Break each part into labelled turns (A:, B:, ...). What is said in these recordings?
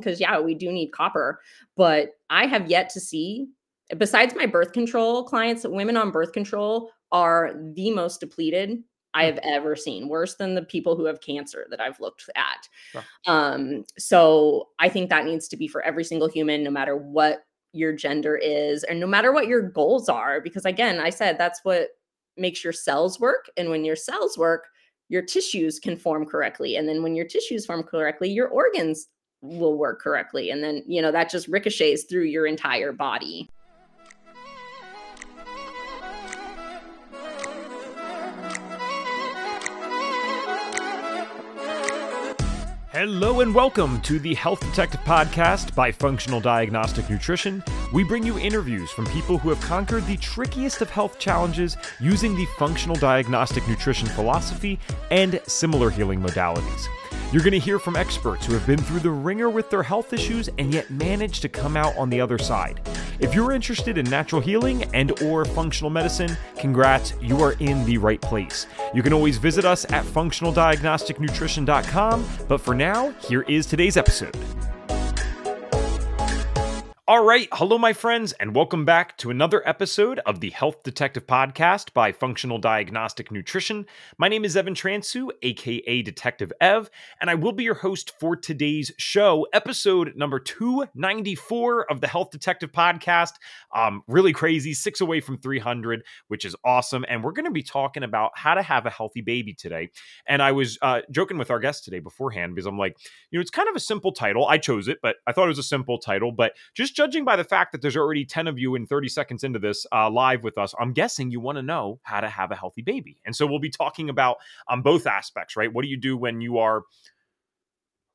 A: because yeah, we do need copper, but I have yet to see besides my birth control clients, women on birth control are the most depleted I have ever seen, worse than the people who have cancer that I've looked at. Um, so I think that needs to be for every single human, no matter what your gender is, and no matter what your goals are. Because again, I said that's what makes your cells work. And when your cells work, your tissues can form correctly. And then when your tissues form correctly, your organs will work correctly. And then, you know, that just ricochets through your entire body.
B: Hello and welcome to the Health Detective Podcast by Functional Diagnostic Nutrition. We bring you interviews from people who have conquered the trickiest of health challenges using the functional diagnostic nutrition philosophy and similar healing modalities. You're going to hear from experts who have been through the ringer with their health issues and yet managed to come out on the other side. If you're interested in natural healing and or functional medicine, congrats, you are in the right place. You can always visit us at functionaldiagnosticnutrition.com, but for now, here is today's episode. All right. Hello, my friends, and welcome back to another episode of the Health Detective Podcast by Functional Diagnostic Nutrition. My name is Evan Transue, aka Detective Ev, and I will be your host for today's show, episode number 294 of the Health Detective Podcast. Um, really crazy, six away from 300, which is awesome. And we're going to be talking about how to have a healthy baby today. And I was uh, joking with our guest today beforehand because I'm like, you know, it's kind of a simple title. I chose it, but I thought it was a simple title, but just judging by the fact that there's already 10 of you in 30 seconds into this uh, live with us, I'm guessing you want to know how to have a healthy baby. And so we'll be talking about on um, both aspects, right? What do you do when you are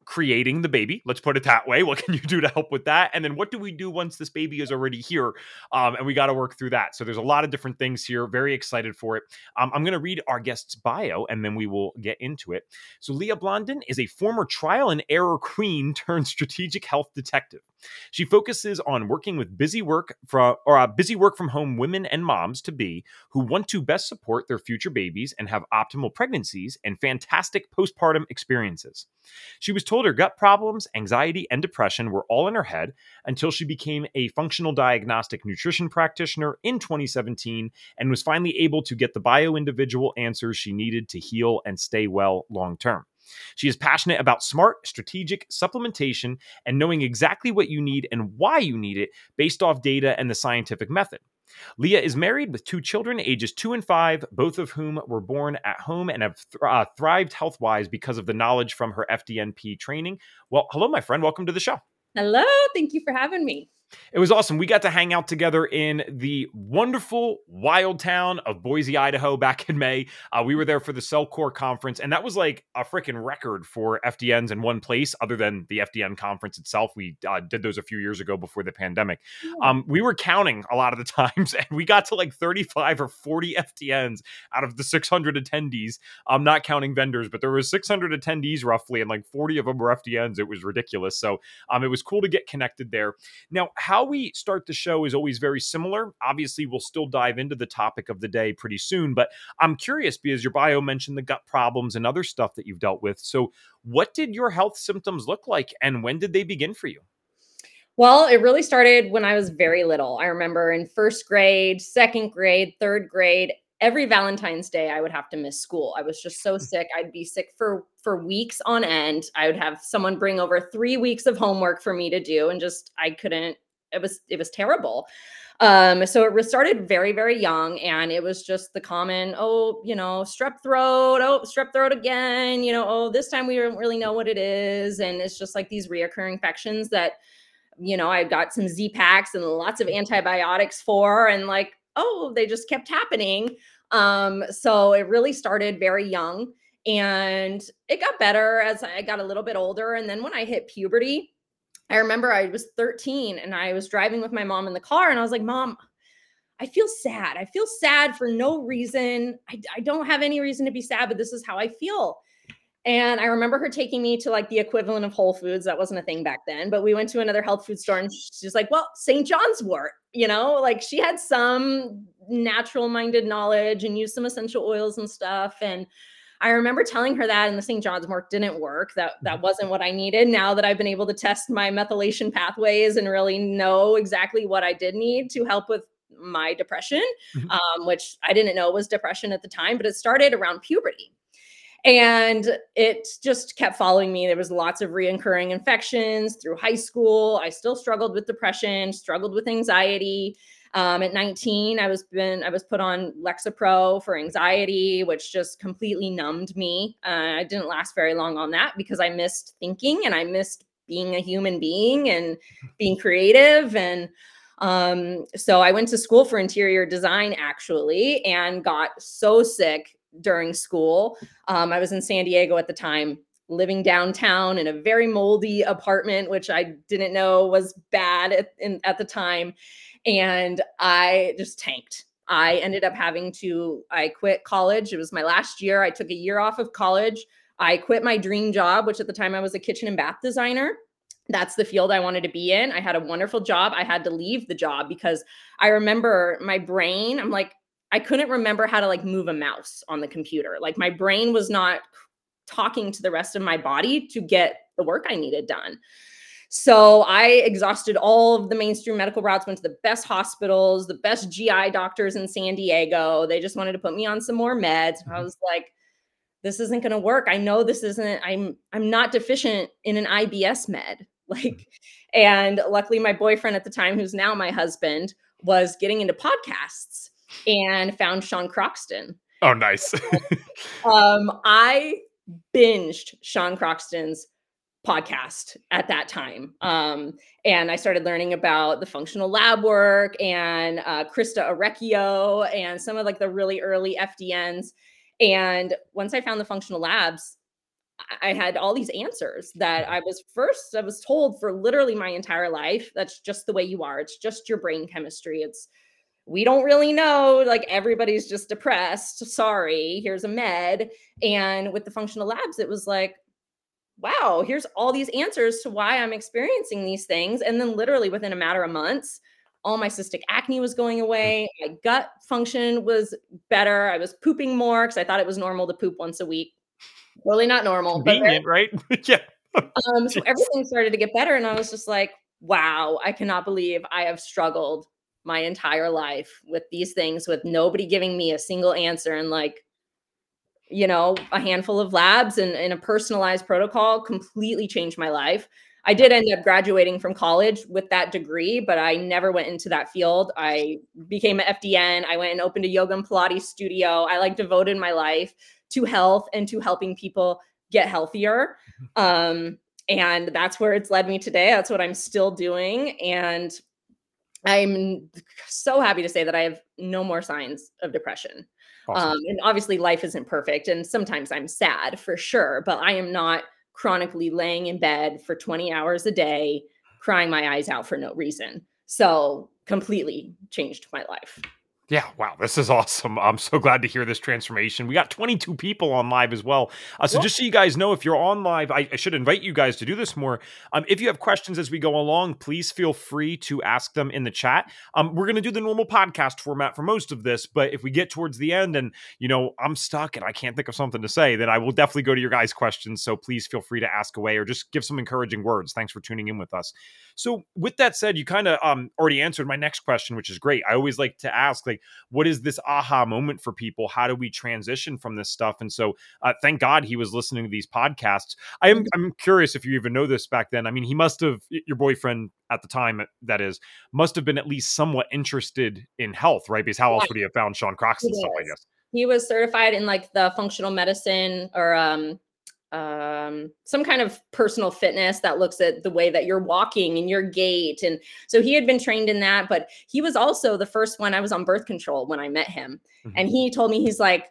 B: creating the baby let's put it that way what can you do to help with that? And then what do we do once this baby is already here um, and we got to work through that. So there's a lot of different things here very excited for it. Um, i'm going to read our guest's bio and then we will get into it. So leah blondin is a former trial and error queen turned strategic health detective. She focuses on working with busy work from or uh, busy work from home women and moms to be who want to best support their future babies and have optimal pregnancies and fantastic postpartum experiences. She was told her gut problems, anxiety, and depression were all in her head until she became a functional diagnostic nutrition practitioner in 2017 and was finally able to get the bio individual answers she needed to heal and stay well long term. She is passionate about smart, strategic supplementation and knowing exactly what you need and why you need it based off data and the scientific method. Leah is married with two children, ages two and five, both of whom were born at home and have th- uh, thrived health wise because of the knowledge from her FDNP training. Well, hello, my friend. Welcome to the show.
A: Hello. Thank you for having me.
B: It was awesome. We got to hang out together in the wonderful wild town of Boise, Idaho back in May. Uh, we were there for the CellCore conference, and that was like a freaking record for FDNs in one place, other than the FDN conference itself. We uh, did those a few years ago before the pandemic. Um, we were counting a lot of the times, and we got to like 35 or 40 FDNs out of the 600 attendees. I'm not counting vendors, but there was 600 attendees roughly, and like 40 of them were FDNs. It was ridiculous. So um, it was cool to get connected there. Now, how we start the show is always very similar. Obviously, we'll still dive into the topic of the day pretty soon, but I'm curious because your bio mentioned the gut problems and other stuff that you've dealt with. So, what did your health symptoms look like and when did they begin for you?
A: Well, it really started when I was very little. I remember in first grade, second grade, third grade, every Valentine's Day I would have to miss school. I was just so hmm. sick. I'd be sick for for weeks on end. I would have someone bring over 3 weeks of homework for me to do and just I couldn't it was it was terrible. Um, so it started very, very young, and it was just the common, oh, you know, strep throat, oh, strep throat again, you know, oh, this time we don't really know what it is, and it's just like these reoccurring infections that, you know, I got some Z-Paks and lots of antibiotics for, and like, oh, they just kept happening. Um, so it really started very young, and it got better as I got a little bit older, and then when I hit puberty I remember I was 13 and I was driving with my mom in the car and I was like, Mom, I feel sad. I feel sad for no reason. I, I don't have any reason to be sad, but this is how I feel. And I remember her taking me to like the equivalent of Whole Foods. That wasn't a thing back then, but we went to another health food store and she's like, well, St. John's wort, you know, like she had some natural minded knowledge and used some essential oils and stuff. And I remember telling her that, and the St. John's wort didn't work. That that wasn't what I needed. Now that I've been able to test my methylation pathways and really know exactly what I did need to help with my depression, mm-hmm. um, which I didn't know was depression at the time, but it started around puberty and it just kept following me there was lots of reoccurring infections through high school i still struggled with depression struggled with anxiety um, at 19 i was been i was put on lexapro for anxiety which just completely numbed me uh, i didn't last very long on that because i missed thinking and i missed being a human being and being creative and um, so I went to school for interior design actually and got so sick during school. Um, I was in San Diego at the time, living downtown in a very moldy apartment, which I didn't know was bad at, in, at the time. And I just tanked. I ended up having to, I quit college. It was my last year. I took a year off of college. I quit my dream job, which at the time I was a kitchen and bath designer. That's the field I wanted to be in. I had a wonderful job. I had to leave the job because I remember my brain, I'm like, I couldn't remember how to like move a mouse on the computer. Like my brain was not talking to the rest of my body to get the work I needed done. So I exhausted all of the mainstream medical routes, went to the best hospitals, the best GI doctors in San Diego. They just wanted to put me on some more meds. I mm-hmm. was like, this isn't going to work. I know this isn't I'm I'm not deficient in an IBS med. Like and luckily my boyfriend at the time who's now my husband was getting into podcasts and found Sean Croxton.
B: Oh, nice.
A: um, I binged Sean Croxton's podcast at that time. Um, and I started learning about the functional lab work and uh, Krista Orecchio and some of like the really early FDNs. And once I found the functional labs, I had all these answers that I was first, I was told for literally my entire life. That's just the way you are. It's just your brain chemistry. It's we don't really know like everybody's just depressed sorry here's a med and with the functional labs it was like wow here's all these answers to why i'm experiencing these things and then literally within a matter of months all my cystic acne was going hmm. away my gut function was better i was pooping more because i thought it was normal to poop once a week. Really not normal
B: Convenient, right? Yeah.
A: Um so everything started to get better and i was just like wow i cannot believe i have struggled my entire life with these things with nobody giving me a single answer and like you know a handful of labs and, and a personalized protocol completely changed my life. I did end up graduating from college with that degree but i never went into that field. I became an fdn i went and opened a yoga and pilates studio. I like devoted my life to health and to helping people get healthier. Um, and that's where it's led me today. That's what i'm still doing. And I'm so happy to say that I have no more signs of depression. Awesome. Um, and obviously, life isn't perfect. And sometimes I'm sad for sure, but I am not chronically laying in bed for 20 hours a day, crying my eyes out for no reason. So, completely changed my life.
B: Yeah, wow, this is awesome. I'm so glad to hear this transformation. We got 22 people on live as well. Uh, so, just so you guys know, if you're on live, I, I, should invite you guys to do this more. Um, if you have questions as we go along, please feel free to ask them in the chat. Um, we're going to do the normal podcast format for most of this, but if we get towards the end and, you know, I'm stuck and I can't think of something to say, then I will definitely go to your guys' questions. So, please feel free to ask away or just give some encouraging words. Thanks for tuning in with us. So, with that said, you kind of um, already answered my next question, which is great. I always like to ask, like, what is this aha moment for people? How do we transition from this stuff? And so, uh, thank God he was listening to these podcasts. I am I'm curious if you even know this back then. I mean, he must have your boyfriend at the time that is must have been at least somewhat interested in health, right? Because how yeah. else would he have found Sean Croxton stuff? I guess
A: he was certified in like the functional medicine or um um, some kind of personal fitness that looks at the way that you're walking and your gait. And so he had been trained in that, but he was also the first one I was on birth control when I met him. Mm-hmm. And he told me, he's like,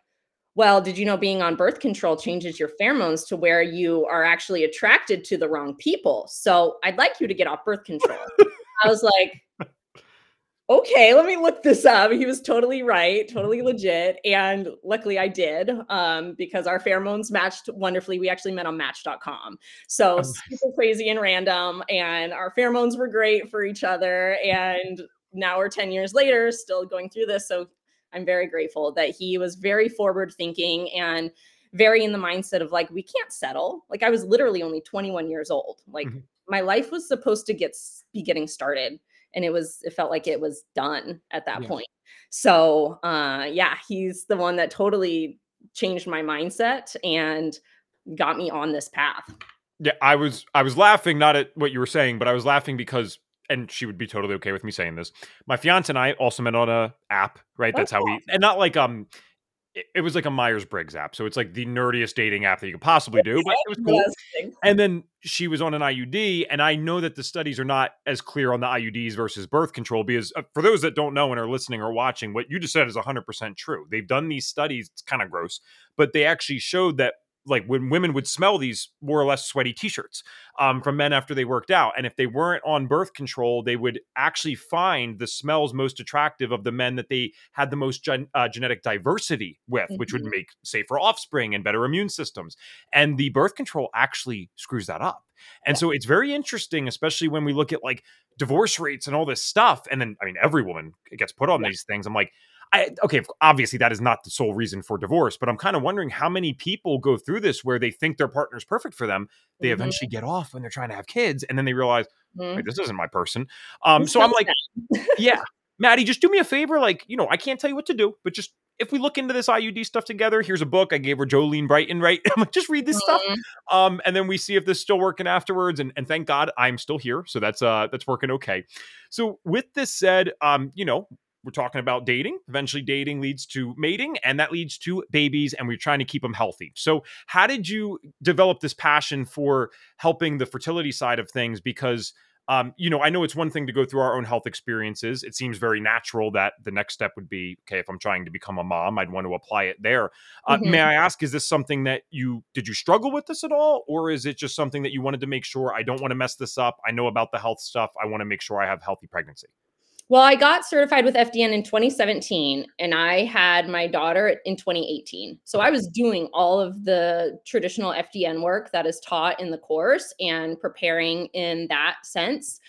A: well, did you know being on birth control changes your pheromones to where you are actually attracted to the wrong people? So I'd like you to get off birth control. I was like, okay, let me look this up. He was totally right, totally legit. And luckily I did um, because our pheromones matched wonderfully. We actually met on match.com. So oh, super crazy and random. And our pheromones were great for each other. And now we're 10 years later, still going through this. So I'm very grateful that he was very forward thinking and very in the mindset of like, we can't settle. Like I was literally only 21 years old. Like mm-hmm. my life was supposed to get be getting started. And it was, it felt like it was done at that yeah. point. So uh yeah, he's the one that totally changed my mindset and got me on this path.
B: Yeah, I was I was laughing not at what you were saying, but I was laughing because and she would be totally okay with me saying this. My fiance and I also met on a app, right? That's how we and not like um it, was like a Myers Briggs app. So it's like the nerdiest dating app that you could possibly do, but it was cool. And then she was on an IUD, and I know that the studies are not as clear on the IUDs versus birth control because uh, for those that don't know and are listening or watching, what you just said is 100% true. They've done these studies, it's kind of gross, but they actually showed that like when women would smell these more or less sweaty t-shirts um, from men after they worked out and if they weren't on birth control they would actually find the smells most attractive of the men that they had the most gen- uh, genetic diversity with mm-hmm. which would mm-hmm. make safer offspring and better immune systems and the birth control actually screws that up and yeah. so it's very interesting especially when we look at like divorce rates and all this stuff and then i mean every woman gets put on yeah. these things i'm like I, okay, obviously that is not the sole reason for divorce, but I'm kind of wondering how many people go through this where they think their partner's perfect for them. They mm-hmm. eventually get off when they're trying to have kids, and then they realize, mm-hmm. this isn't my person. Um, so I'm like, yeah, Maddie, just do me a favor. Like, you know, I can't tell you what to do, but just if we look into this IUD stuff together, here's a book I gave her, Jolene Brighton, right? I'm like, just read this mm-hmm. stuff. Um, and then we see if this is still working afterwards. And, and thank God I'm still here. So that's uh that's working okay. So with this said, um, you know, we're talking about dating. Eventually, dating leads to mating, and that leads to babies, and we're trying to keep them healthy. So, how did you develop this passion for helping the fertility side of things? Because um, you know, I know it's one thing to go through our own health experiences. It seems very natural that the next step would be, okay, if I'm trying to become a mom, I'd want to apply it there. Uh, mm-hmm. May I ask, is this something that you did you struggle with this at all, or is it just something that you wanted to make sure I don't want to mess this up? I know about the health stuff. I want to make sure I have healthy pregnancy.
A: Well, I got certified with FDN in 2017 and I had my daughter in 2018. So I was doing all of the traditional FDN work that is taught in the course and preparing in that sense.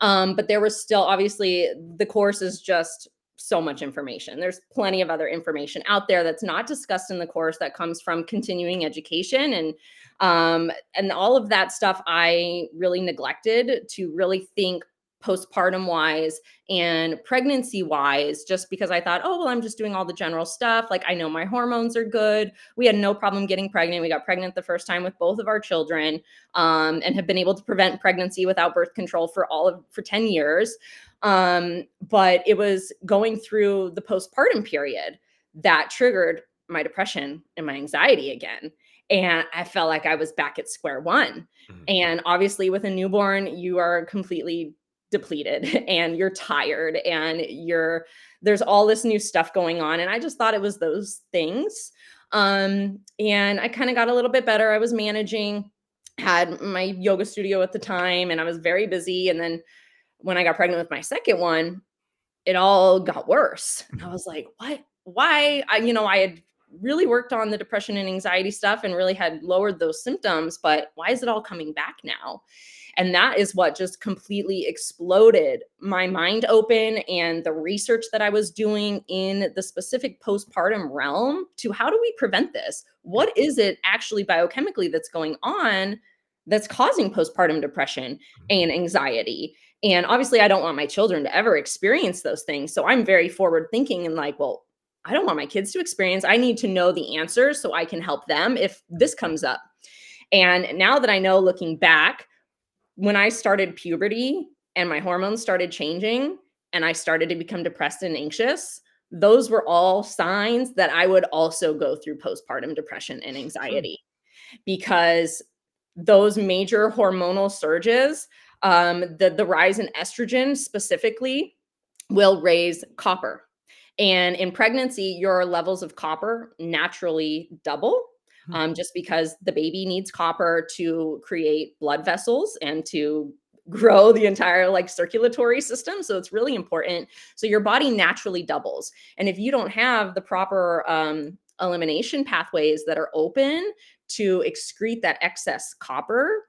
A: Um, but there was still obviously the course is just so much information. There's plenty of other information out there that's not discussed in the course that comes from continuing education and um, and all of that stuff I really neglected to really think postpartum wise and pregnancy wise just because I thought, oh, well, I'm just doing all the general stuff. Like, I know my hormones are good. We had no problem getting pregnant. We got pregnant the first time with both of our children um, and have been able to prevent pregnancy without birth control for all of for 10 years. Um, but it was going through the postpartum period that triggered my depression and my anxiety again and I felt like I was back at square one. Mm-hmm. And obviously, with a newborn, you are completely depleted and you're tired and you're there's all this new stuff going on. And i just thought it was those things. Um and i kind of got a little bit better. I was managing had my yoga studio at the time and i was very busy. And then when i got pregnant with my second one it all got worse. And i mm-hmm. was like what? Why? I you know i had really worked on the depression and anxiety stuff and really had lowered those symptoms but why is it all coming back now and that is what just completely exploded my mind open and the research that I was doing in the specific postpartum realm to how do we prevent this? What is it actually biochemically that's going on that's causing postpartum depression mm-hmm. and anxiety? And obviously, I don't want my children to ever experience those things. So I'm very forward thinking and like, well, I don't want my kids to experience. I need to know the answers so I can help them if this comes up. And now that I know looking back, when I started puberty and my hormones started changing and I started to become depressed and anxious, those were all signs that I would also go through postpartum depression and anxiety because those major hormonal surges, um, the, the rise in estrogen specifically, will raise copper. And in pregnancy, your levels of copper naturally double. Um, just because the baby needs copper to create blood vessels and to grow the entire like circulatory system so it's really important. So your body naturally doubles and if you don't have the proper um, elimination pathways that are open to excrete that excess copper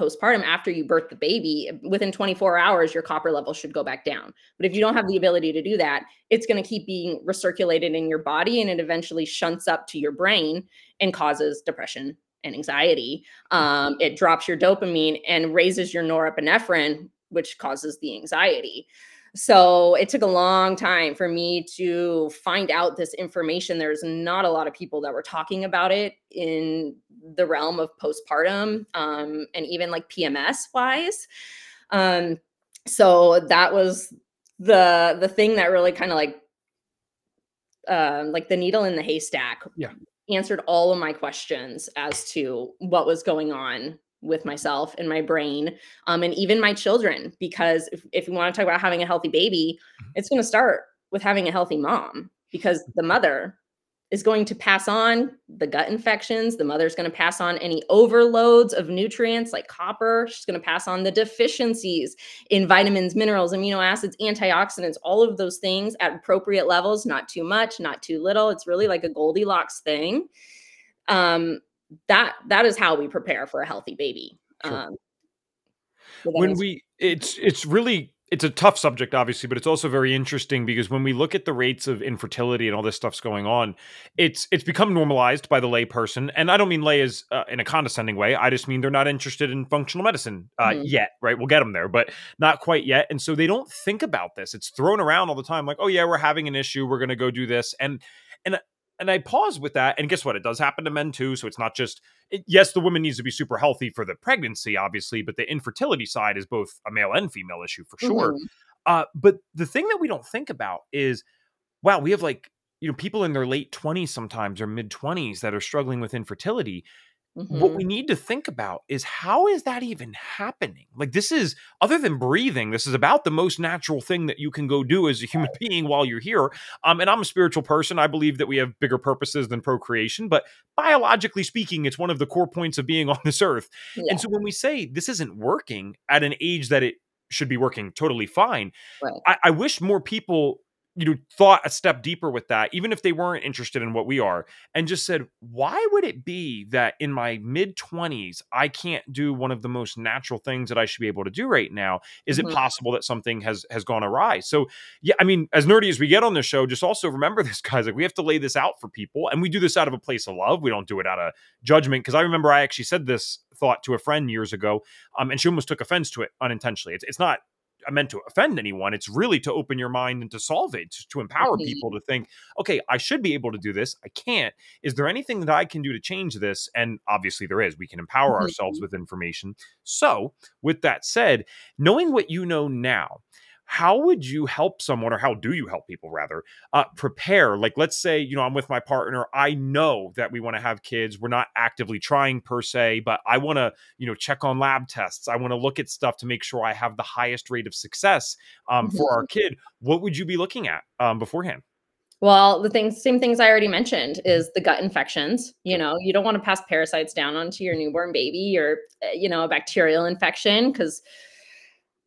A: postpartum after you birth the baby within 24 hours your copper level should go back down. But if you don't have the ability to do that it's going to keep being recirculated in your body and it eventually shunts up to your brain and causes depression and anxiety. Um, it drops your dopamine and raises your norepinephrine which causes the anxiety so it took a long time for me to find out this information. There's not a lot of people that were talking about it in the realm of postpartum um, and even like PMS wise. Um, so that was the the thing that really kind of like uh, like the needle in the haystack.
B: Yeah.
A: Answered all of my questions as to what was going on with myself and my brain um, and even my children because if, if we want to talk about having a healthy baby mm-hmm. it's going to start with having a healthy mom because the mother is going to pass on the gut infections the mother's going to pass on any overloads of nutrients like copper she's going to pass on the deficiencies in vitamins minerals amino acids antioxidants all of those things at appropriate levels not too much not too little it's really like a goldilocks thing um, that that is how we prepare for a healthy baby. Sure. Um,
B: when we it's it's really it's a tough subject obviously but it's also very interesting because when we look at the rates of infertility and all this stuff's going on it's it's become normalized by the lay person and i don't mean lay as uh, in a condescending way i just mean they're not interested in functional medicine uh, mm-hmm. yet right we'll get them there but not quite yet and so they don't think about this it's thrown around all the time like oh yeah we're having an issue we're going to go do this and and and I pause with that. And guess what? It does happen to men too. So it's not just, it, yes, the woman needs to be super healthy for the pregnancy, obviously, but the infertility side is both a male and female issue for sure. Mm-hmm. Uh, but the thing that we don't think about is, wow, we have like, you know, people in their late 20s sometimes or mid 20s that are struggling with infertility. Mm-hmm. What we need to think about is how is that even happening? Like, this is other than breathing, this is about the most natural thing that you can go do as a human being while you're here. Um, and I'm a spiritual person. I believe that we have bigger purposes than procreation, but biologically speaking, it's one of the core points of being on this earth. Yeah. And so when we say this isn't working at an age that it should be working totally fine, right. I, I wish more people you know thought a step deeper with that even if they weren't interested in what we are and just said why would it be that in my mid 20s i can't do one of the most natural things that i should be able to do right now? Is mm-hmm. it possible that something has has gone awry? So yeah i mean as nerdy as we get on this show just also remember this guys like we have to lay this out for people and we do this out of a place of love. We don't do it out of judgment because i remember i actually said this thought to a friend years ago um, and she almost took offense to it unintentionally. It's, it's not meant to offend anyone. It's really to open your mind and to solve it, to, to empower people to think, okay, I should be able to do this. I can't. Is there anything that I can do to change this? And obviously, there is. We can empower mm-hmm. ourselves with information. So, with that said, knowing what you know now, how would you help someone or how do you help people rather uh, prepare like let's say you know i'm with my partner i know that we want to have kids we're not actively trying per se but i want to you know check on lab tests i want to look at stuff to make sure i have the highest rate of success um, mm-hmm. for our mm-hmm. kid what would you be looking at um, beforehand
A: well, the things, same things I already mentioned mm-hmm. is the gut infections. You know, you don't want to pass parasites down onto your newborn baby or, eh, you know, a bacterial infection because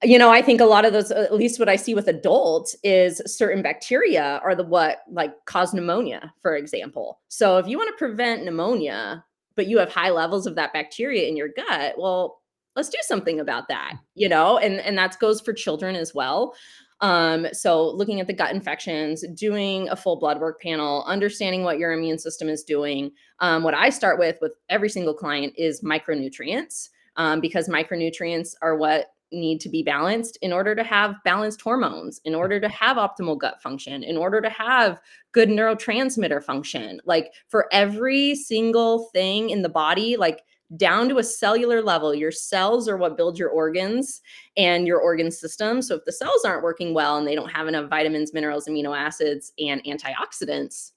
A: you know, I think a lot of those, at least what I see with adults, is certain bacteria are the what like cause pneumonia, for example. So if you want to prevent pneumonia, but you have high levels of that bacteria in your gut, well, let's do something about that, you know, and and that goes for children as well. Um, so looking at the gut infections, doing a full blood work panel, understanding what your immune system is doing. Um, what I start with with every single client is micronutrients. Um, because micronutrients are what need to be balanced in order to have balanced hormones, in order to have optimal gut function, in order to have good neurotransmitter function. Like for every single thing in the body, like down to a cellular level, your cells are what build your organs and your organ system. So if the cells aren't working well and they don't have enough vitamins, minerals, amino acids, and antioxidants,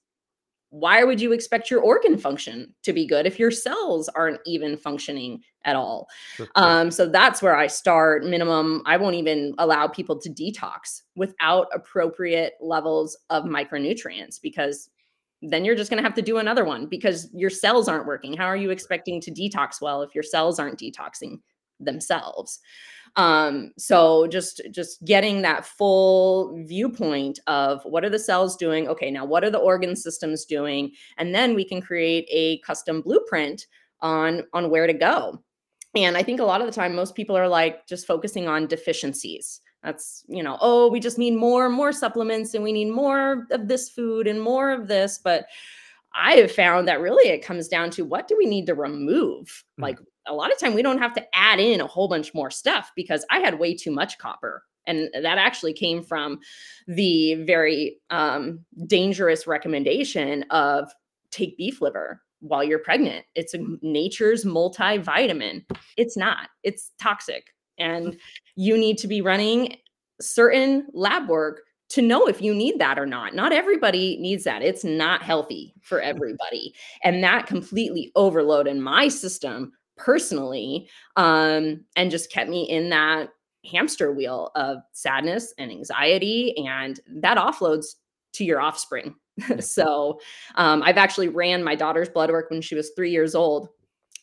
A: why would you expect your organ function to be good if your cells aren't even functioning at all? Sure. um, so that's where i start minimum i won't even allow people to detox without appropriate levels of micronutrients because then you're just going to have to do another one because your cells aren't working. How are you expecting to detox well if your cells aren't detoxing themselves um so just just getting that full viewpoint of what are the cells doing okay now what are the organ systems doing and then we can create a custom blueprint on on where to go And I think a lot of the time, most people are like just focusing on deficiencies. That's, you know, oh, we just need more, more supplements and we need more of this food and more of this. But I have found that really it comes down to what do we need to remove? Mm-hmm. Like a lot of time we don't have to add in a whole bunch more stuff because I had way too much copper. And that actually came from the very um, dangerous recommendation of take beef liver while you're pregnant. It's a nature's multivitamin. It's not, it's toxic. And you need to be running certain lab work to know if you need that or not. Not everybody needs that. It's not healthy for everybody. And that completely overloaded my system personally um, and just kept me in that hamster wheel of sadness and anxiety. And that offloads to your offspring. so um, I've actually ran my daughter's blood work when she was three years old.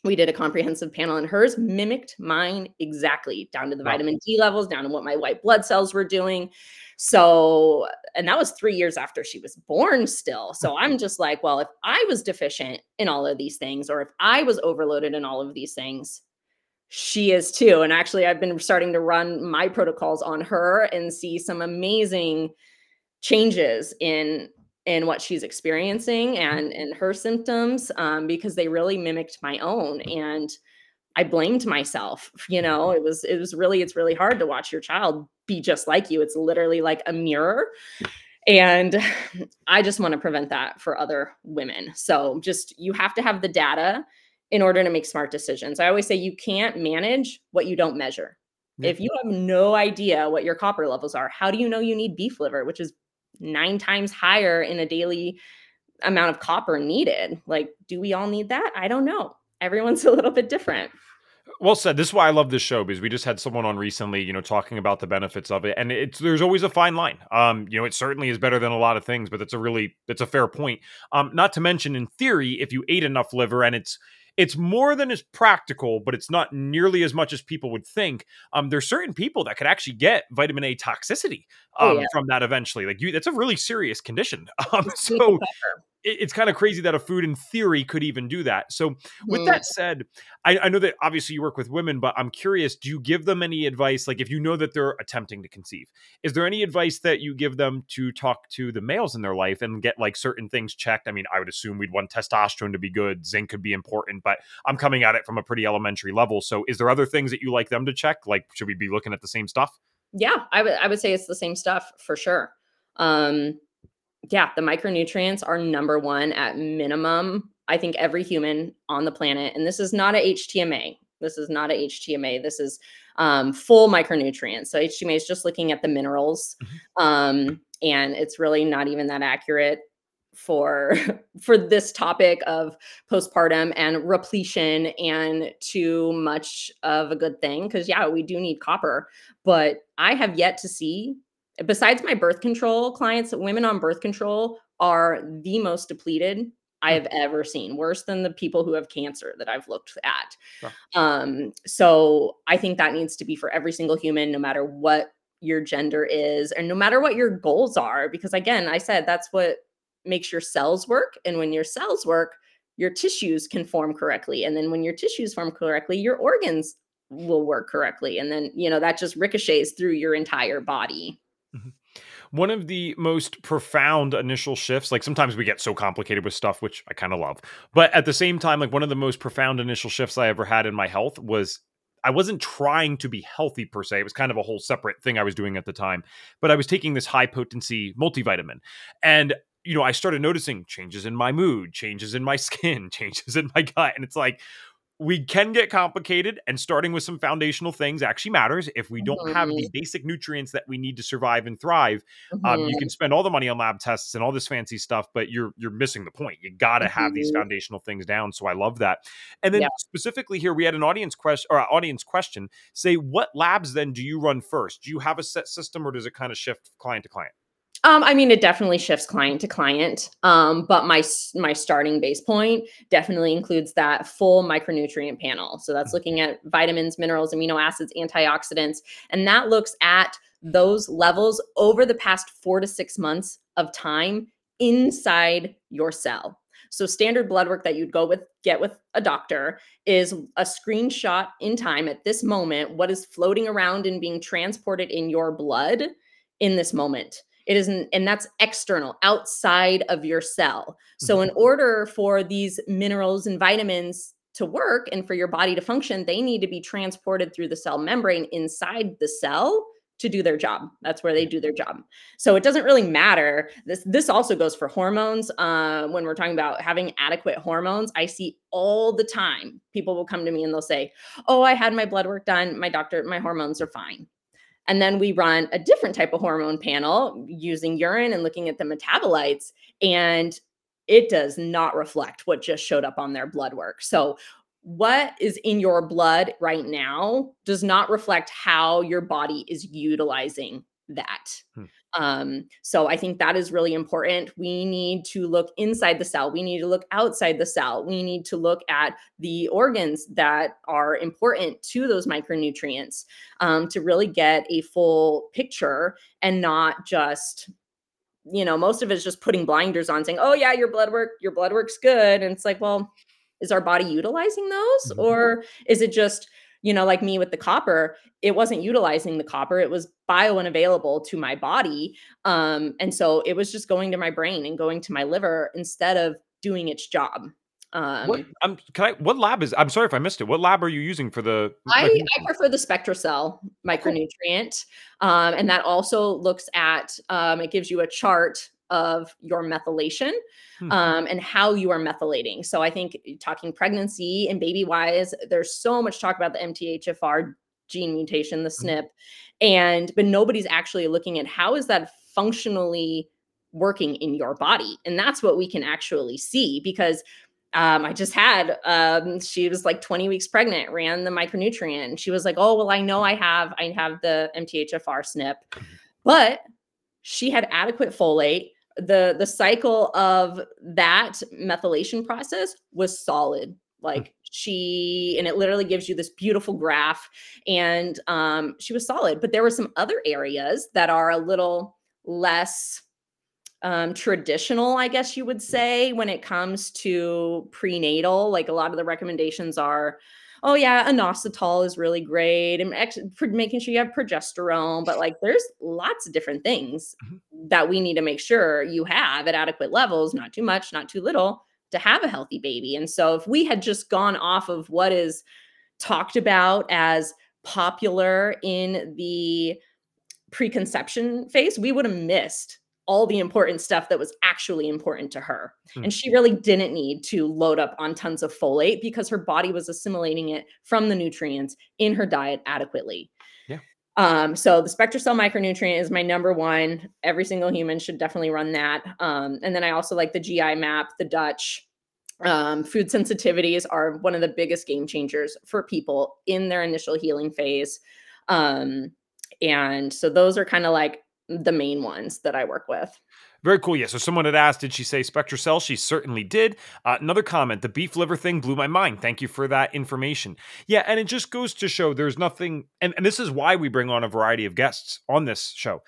A: We did a comprehensive panel, and hers mimicked mine exactly down to the wow. vitamin D levels, down to what my white blood cells were doing. So, and that was three years after she was born, still. So I'm just like, well, if I was deficient in all of these things, or if I was overloaded in all of these things, she is too. And actually, I've been starting to run my protocols on her and see some amazing changes in in what she's experiencing mm-hmm. and in her symptoms um, because they really mimicked my own and i blamed myself you know it was it was really it's really hard to watch your child be just like you it's literally like a mirror and i just want to prevent that for other women so just you have to have the data in order to make smart decisions i always say you can't manage what you don't measure if you have no idea what your copper levels are how do you know you need beef liver which is nine times higher in a daily amount of copper needed. Like, do we all need that? I don't know. Everyone's a little bit different.
B: Well said. This is why I love this show because we just had someone on recently, you know, talking about the benefits of it, and it's there's always a fine line. Um, you know, it certainly is better than a lot of things, but it's a really it's a fair point. Um, not to mention, in theory, if you ate enough liver and it's it's more than is practical, but it's not nearly as much as people would think. Um, there's certain people that could actually get vitamin A toxicity oh, um, oh, yeah. from that eventually. Like you, that's a really serious condition. Um, so it's kind of crazy that a food in theory could even do that. So, with mm. that said, I, I, know that obviously you work with women, but I'm curious do you give them any advice? Like, if you know that they're attempting to conceive, is there any advice that you give them to talk to the males in their life and get like certain things checked? I mean, I would assume we'd want testosterone to be good, zinc could be important, but I'm coming at it from a pretty elementary level. So, is there other things that you like them to check? Like, should we be looking at the same stuff?
A: Yeah, I would I would say it's the same stuff for sure. Um, yeah, the micronutrients are number one at minimum. I think every human on the planet, and this is not a HTMA. This is not a HTMA. This is um, full micronutrients. So HTMA is just looking at the minerals, mm-hmm. um, and it's really not even that accurate for for this topic of postpartum and repletion and too much of a good thing because yeah we do need copper but i have yet to see besides my birth control clients, women on birth control are the most depleted I have ever seen, worse than the people who have cancer that I've looked at. Um, so I think that needs to be for every single human, no matter what your gender is, and no matter what your goals are. Because again, I said that's what makes your cells work. And when your cells work, your tissues can form correctly. And then when your tissues form correctly, your organs will work correctly. And then, you know, that just ricochets through your entire body.
B: Mm-hmm. One of the most profound initial shifts, like sometimes we get so complicated with stuff, which I kind of love. But at the same time, like one of the most profound initial shifts I ever had in my health was I wasn't trying to be healthy per se. It was kind of a whole separate thing I was doing at the time. But I was taking this high potency multivitamin. And you know, I started noticing changes in my mood, changes in my skin, changes in my gut. And it's like, we can get complicated and starting with some foundational things actually matters if we don't mm-hmm. have the mm-hmm. basic nutrients that we need to survive and thrive mm-hmm. um, you can mm-hmm. spend all the money on lab tests and all this fancy stuff but you're you're missing the point you got to mm-hmm. have these mm-hmm. foundational things down so i love that and then yeah. specifically here we had an audience question or audience question say what labs then do you run first do you have a set system or does it kind of shift client to client
A: um, I mean, it definitely shifts client to client. Um, but my my starting base point definitely includes that full micronutrient panel. So that's mm-hmm. looking at vitamins, minerals, amino acids, antioxidants, and that looks at those levels over the past four to six months of time inside your cell. So standard blood work that you'd go with get with a doctor is a screenshot in time at this moment what is floating around and being transported in your blood in this moment. It isn't, and that's external, outside of your cell. So, in mm-hmm. order for these minerals and vitamins to work and for your body to function, they need to be transported through the cell membrane inside the cell to do their job. That's where they do their job. So it doesn't really matter. This this also goes for hormones. Uh, when we're talking about having adequate hormones, I see all the time people will come to me and they'll say, "Oh, I had my blood work done. My doctor, my hormones are fine." And then we run a different type of hormone panel using urine and looking at the metabolites. And it does not reflect what just showed up on their blood work. So, what is in your blood right now does not reflect how your body is utilizing that. Hmm. Um, so I think that is really important. We need to look inside the cell. We need to look outside the cell. We need to look at the organs that are important to those micronutrients um, to really get a full picture and not just you know most of it is just putting blinders on saying oh yeah your blood work your blood work's good and it's like well is our body utilizing those mm-hmm. or is it just you know, like me with the copper, it wasn't utilizing the copper. It was bio unavailable to my body. Um, and so it was just going to my brain and going to my liver instead of doing its job.
B: Um, what, um, can I, what lab is, I'm sorry if I missed it. What lab are you using for the?
A: I, I prefer the SpectraCell micronutrient. Um, and that also looks at, um, it gives you a chart of your methylation hmm. um, and how you are methylating. So I think talking pregnancy and baby wise, there's so much talk about the MTHFR gene mutation, the SNP, mm-hmm. and but nobody's actually looking at how is that functionally working in your body, and that's what we can actually see because. Um, I just had, um, she was like 20 weeks pregnant, ran the micronutrient. She was like, oh, well, I know I have, I have the MTHFR SNP, mm-hmm. but she had adequate folate the the cycle of that methylation process was solid. Hmm. like she and it literally gives you this beautiful graph and um, she was solid. But there were some other areas that are a little less um, traditional i guess you would say when it comes to prenatal. Like a lot of the recommendations are oh yeah, inositol is really great and ex- making sure you have progesterone, but like there's lots of different things mm-hmm. that we need to make sure you have at adequate levels, not too much, not too little to have a healthy baby. And so if we had just gone off of what is talked about as popular in the preconception phase, we would have missed all the important stuff that was actually important to her. Mm. And she really didn't need to load up on tons of folate because her body was assimilating it from the nutrients in her diet adequately.
B: Yeah.
A: Um, so the SpectraCell micronutrient is my number one. Every single human should definitely run that. Um, and then I also like the GI map, the Dutch. Um, food sensitivities are one of the biggest game changers for people in their initial healing phase. Um, and so those are kind of like the main ones that I work with.
B: Very cool. Yeah. So someone had asked, did she say SpectraCell? She certainly did. Uh, another comment, the beef liver thing blew my mind. Thank you for that information. Yeah. And it just goes to show there's nothing, and, and this is why we bring on a variety of guests on this show.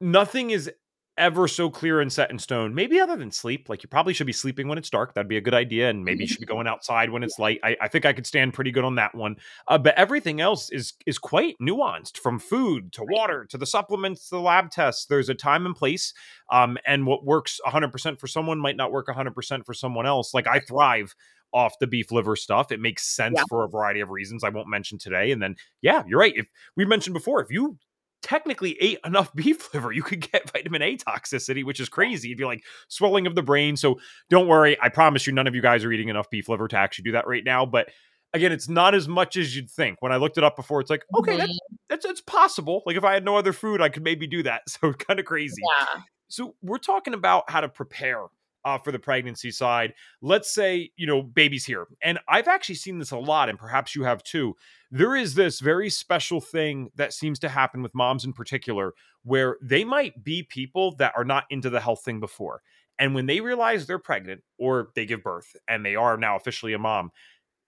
B: Nothing is ever so clear and set in stone. Maybe other than sleep, like you probably should be sleeping when it's dark. That'd be a good idea. And maybe you should be going outside when it's light. I, I think I could stand pretty good on that one. Uh, but everything else is is quite nuanced, from food to water to the supplements, to the lab tests. There's a time and place, um, and what works 100% for someone might not work 100% for someone else. Like I thrive off the beef liver stuff. It makes sense yeah. for a variety of reasons I won't mention today. And then, yeah, you're right. If we mentioned before, if you technically ate enough beef liver, you could get vitamin A toxicity, which is crazy if you're like swelling of the brain. So don't worry. I promise you, none of you guys are eating enough beef liver to actually do that right now. But again, it's not as much as you'd think. When I looked it up before, it's like, okay, that's, mm-hmm. that's, it's possible. Like if I had no other food, I could maybe do that. So kind of crazy.
A: Yeah.
B: So we're talking about how to prepare uh, for the pregnancy side. Let's say, you know, baby's here. And I've actually seen this a lot, and perhaps you have too. There is this very special thing that seems to happen with moms in particular, where they might be people that are not into the health thing before. And when they realize they're pregnant or they give birth and they are now officially a mom,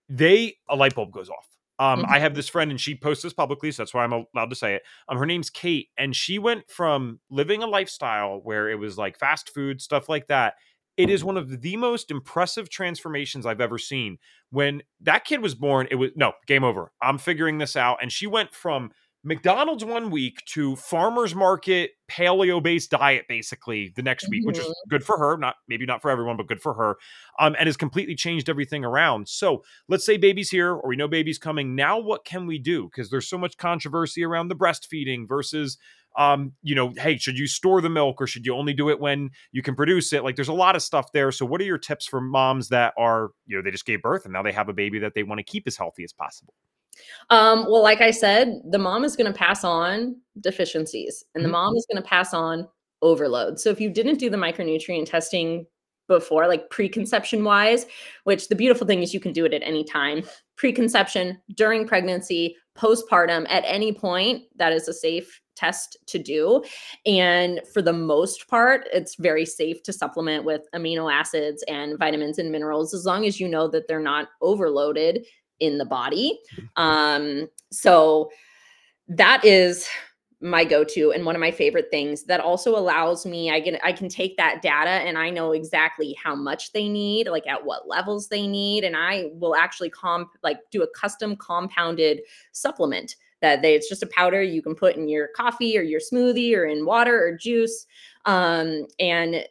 B: they, a light bulb goes off. Um, mm-hmm. I have this friend and she posts this publicly, so that's why I'm allowed to say it. Um, her name's Kate, and she went from living a lifestyle where it was like fast food, stuff like that, It is one of the most impressive transformations I've ever seen. When that kid was born, it was no game over. I'm figuring this out. And she went from McDonald's one week to farmers market paleo based diet basically the next week, which is mm-hmm. good for her. Not maybe not for everyone, but good for her. Um, and has completely changed everything around. So let's say baby's here or we know baby's coming. Now what can we do? Because there's so much controversy around the breastfeeding versus um, you know, hey, should you store the milk or should you only do it when you can produce it? Like there's a lot of stuff there. So what are your tips for moms that are, you know, they just gave birth and now they have a baby that they want to keep as healthy as possible?
A: Um, well, like I said, the mom is going to pass on deficiencies and the mm-hmm. mom is going to pass on overload. So if you didn't do the micronutrient testing before, like preconception wise, which the beautiful thing is you can do it at any time preconception, during pregnancy, postpartum, at any point, that is a safe test to do. And for the most part, it's very safe to supplement with amino acids and vitamins and minerals as long as you know that they're not overloaded in the body. Mm-hmm. Um, so that is my go-to and one of my favorite things that also allows me i can i can take that data and i know exactly how much they need like at what levels they need and i will actually comp like do a custom compounded supplement that they it's just a powder you can put in your coffee or your smoothie or in water or juice um and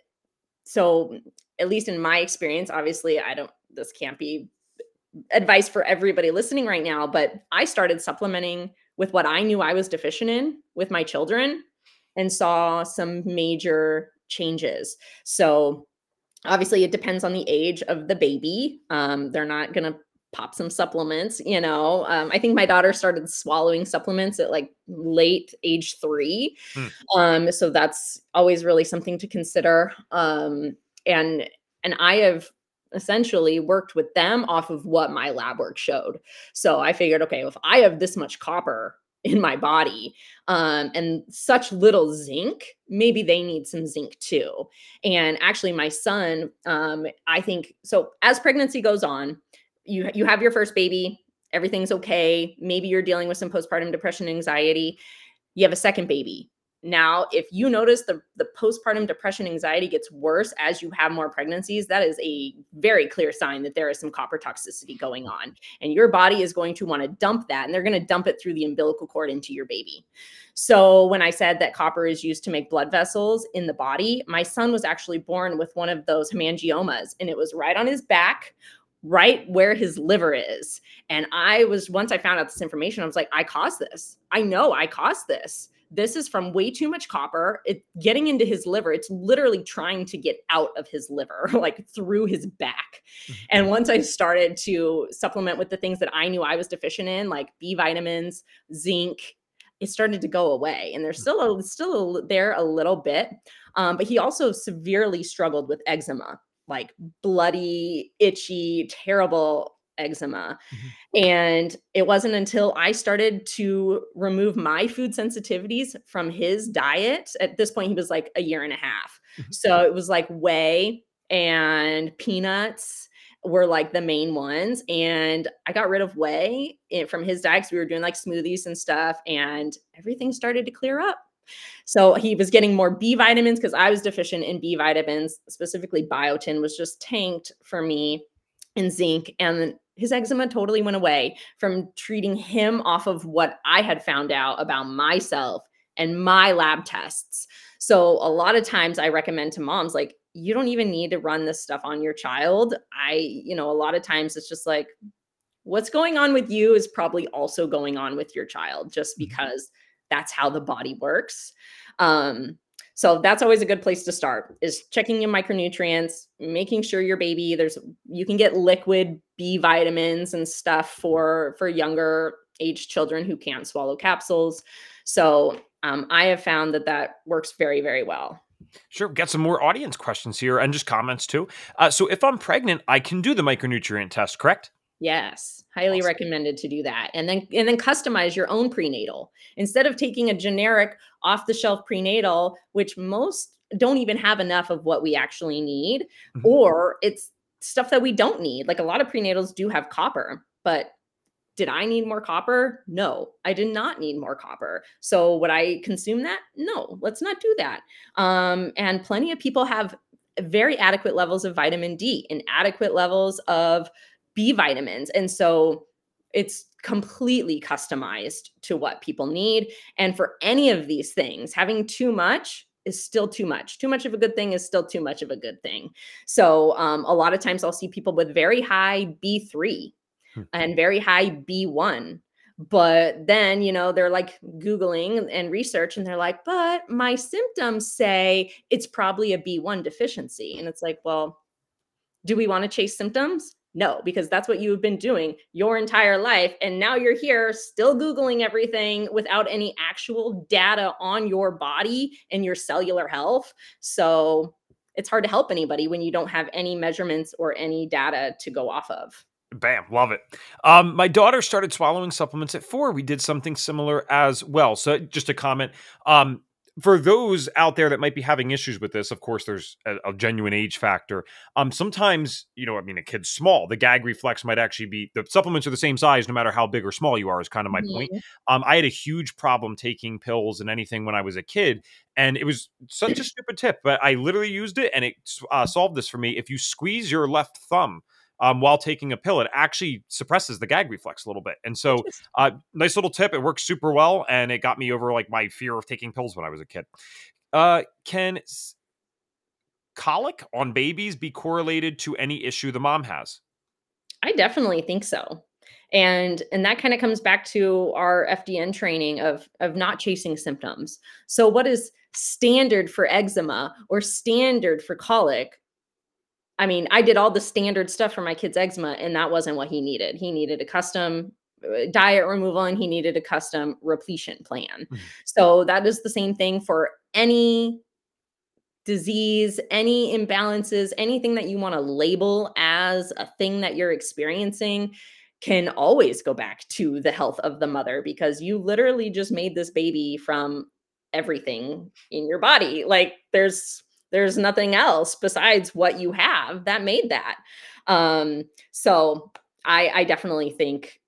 A: so at least in my experience obviously i don't this can't be advice for everybody listening right now, but I started supplementing with what I knew I was deficient in with my children and saw some major changes. So, obviously, it depends on the age of the baby. Um, they're not going to pop some supplements, you know. Um, I think my daughter started swallowing supplements at like late age three. Hmm. Um, so that's always really something to consider. Um, and and I have essentially worked with them off of what my lab work showed. So I figured, okay, if I have this much copper in my body um, and such little zinc, maybe they need some zinc too. And actually, my son, um, I think so. As pregnancy goes on, you you have your first baby, everything's okay. Maybe you're dealing with some postpartum depression, anxiety. You have a second baby now, if you notice the, the postpartum depression anxiety gets worse as you have more pregnancies, that is a very clear sign that there is some copper toxicity going on. And your body is going to want to dump that, and they're going to dump it through the umbilical cord into your baby. So, when I said that copper is used to make blood vessels in the body, my son was actually born with one of those hemangiomas, and it was right on his back right where his liver is. And I was, once I found out this information, I was like, I caused this. I know I caused this this is from way too much copper. It getting into his liver. It's literally trying to get out of his liver, like through his back. Mm-hmm. And once I started to supplement with the things that I knew I was deficient in, like B vitamins, zinc, it started to go away. And there's still a, still a, there a little bit. Um, but he also severely struggled with eczema, like bloody, itchy, terrible eczema. Mm-hmm. And it wasn't until I started to remove my food sensitivities from his diet. At this point, he was like a year and a half. Mm-hmm. So it was like whey and peanuts were like the main ones. And I got rid of whey eh, from his diet because we were doing like smoothies and stuff, and everything started to clear up. So he was getting more B vitamins because I was deficient in B vitamins, specifically biotin was just tanked for me and zinc. And his eczema totally went away from treating him off of what I had found out about myself and my lab tests. So a lot of times I recommend to moms like you don't even need to run this stuff on your child. I, you know, a lot of times it's just like what's going on with you is probably also going on with your child just mm-hmm. because that's how the body works. Um so that's always a good place to start is checking your micronutrients, making sure your baby there's you can get liquid B vitamins and stuff for for younger age children who can't swallow capsules. So um, I have found that that works very very well.
B: Sure, got some more audience questions here and just comments too. Uh, so if I'm pregnant, I can do the micronutrient test, correct?
A: Yes, highly awesome. recommended to do that. And then and then customize your own prenatal. Instead of taking a generic off the shelf prenatal which most don't even have enough of what we actually need mm-hmm. or it's stuff that we don't need. Like a lot of prenatals do have copper, but did I need more copper? No, I did not need more copper. So would I consume that? No, let's not do that. Um, and plenty of people have very adequate levels of vitamin D and adequate levels of B vitamins. And so it's completely customized to what people need. And for any of these things, having too much is still too much. Too much of a good thing is still too much of a good thing. So um, a lot of times I'll see people with very high B3 hmm. and very high B1 but then you know they're like googling and research and they're like but my symptoms say it's probably a b1 deficiency and it's like well do we want to chase symptoms no because that's what you've been doing your entire life and now you're here still googling everything without any actual data on your body and your cellular health so it's hard to help anybody when you don't have any measurements or any data to go off of
B: Bam, love it. Um, my daughter started swallowing supplements at four. We did something similar as well. So, just a comment. Um, for those out there that might be having issues with this, of course, there's a, a, genuine age factor. Um, sometimes, you know, I mean, a kid's small. The gag reflex might actually be the supplements are the same size, no matter how big or small you are. Is kind of my mm-hmm. point. Um, I had a huge problem taking pills and anything when I was a kid, and it was such a stupid tip, but I literally used it, and it uh, solved this for me. If you squeeze your left thumb um, while taking a pill, it actually suppresses the gag reflex a little bit. And so, uh, nice little tip. It works super well, and it got me over like my fear of taking pills when I was a kid. Uh, can colic on babies be correlated to any issue the mom has?
A: I definitely think so. And and that kind of comes back to our FDN training of of not chasing symptoms. So what is standard for eczema or standard for colic I mean, I did all the standard stuff for my kid's eczema, and that wasn't what he needed. He needed a custom uh, diet removal and he needed a custom repletion plan. Mm-hmm. So that is the same thing for any disease, any imbalances, anything that you want to label as a thing that you're experiencing can always go back to the health of the mother because you literally just made this baby from everything in your body. Like there's there's nothing else besides what you have that made that. Um, so I, I definitely think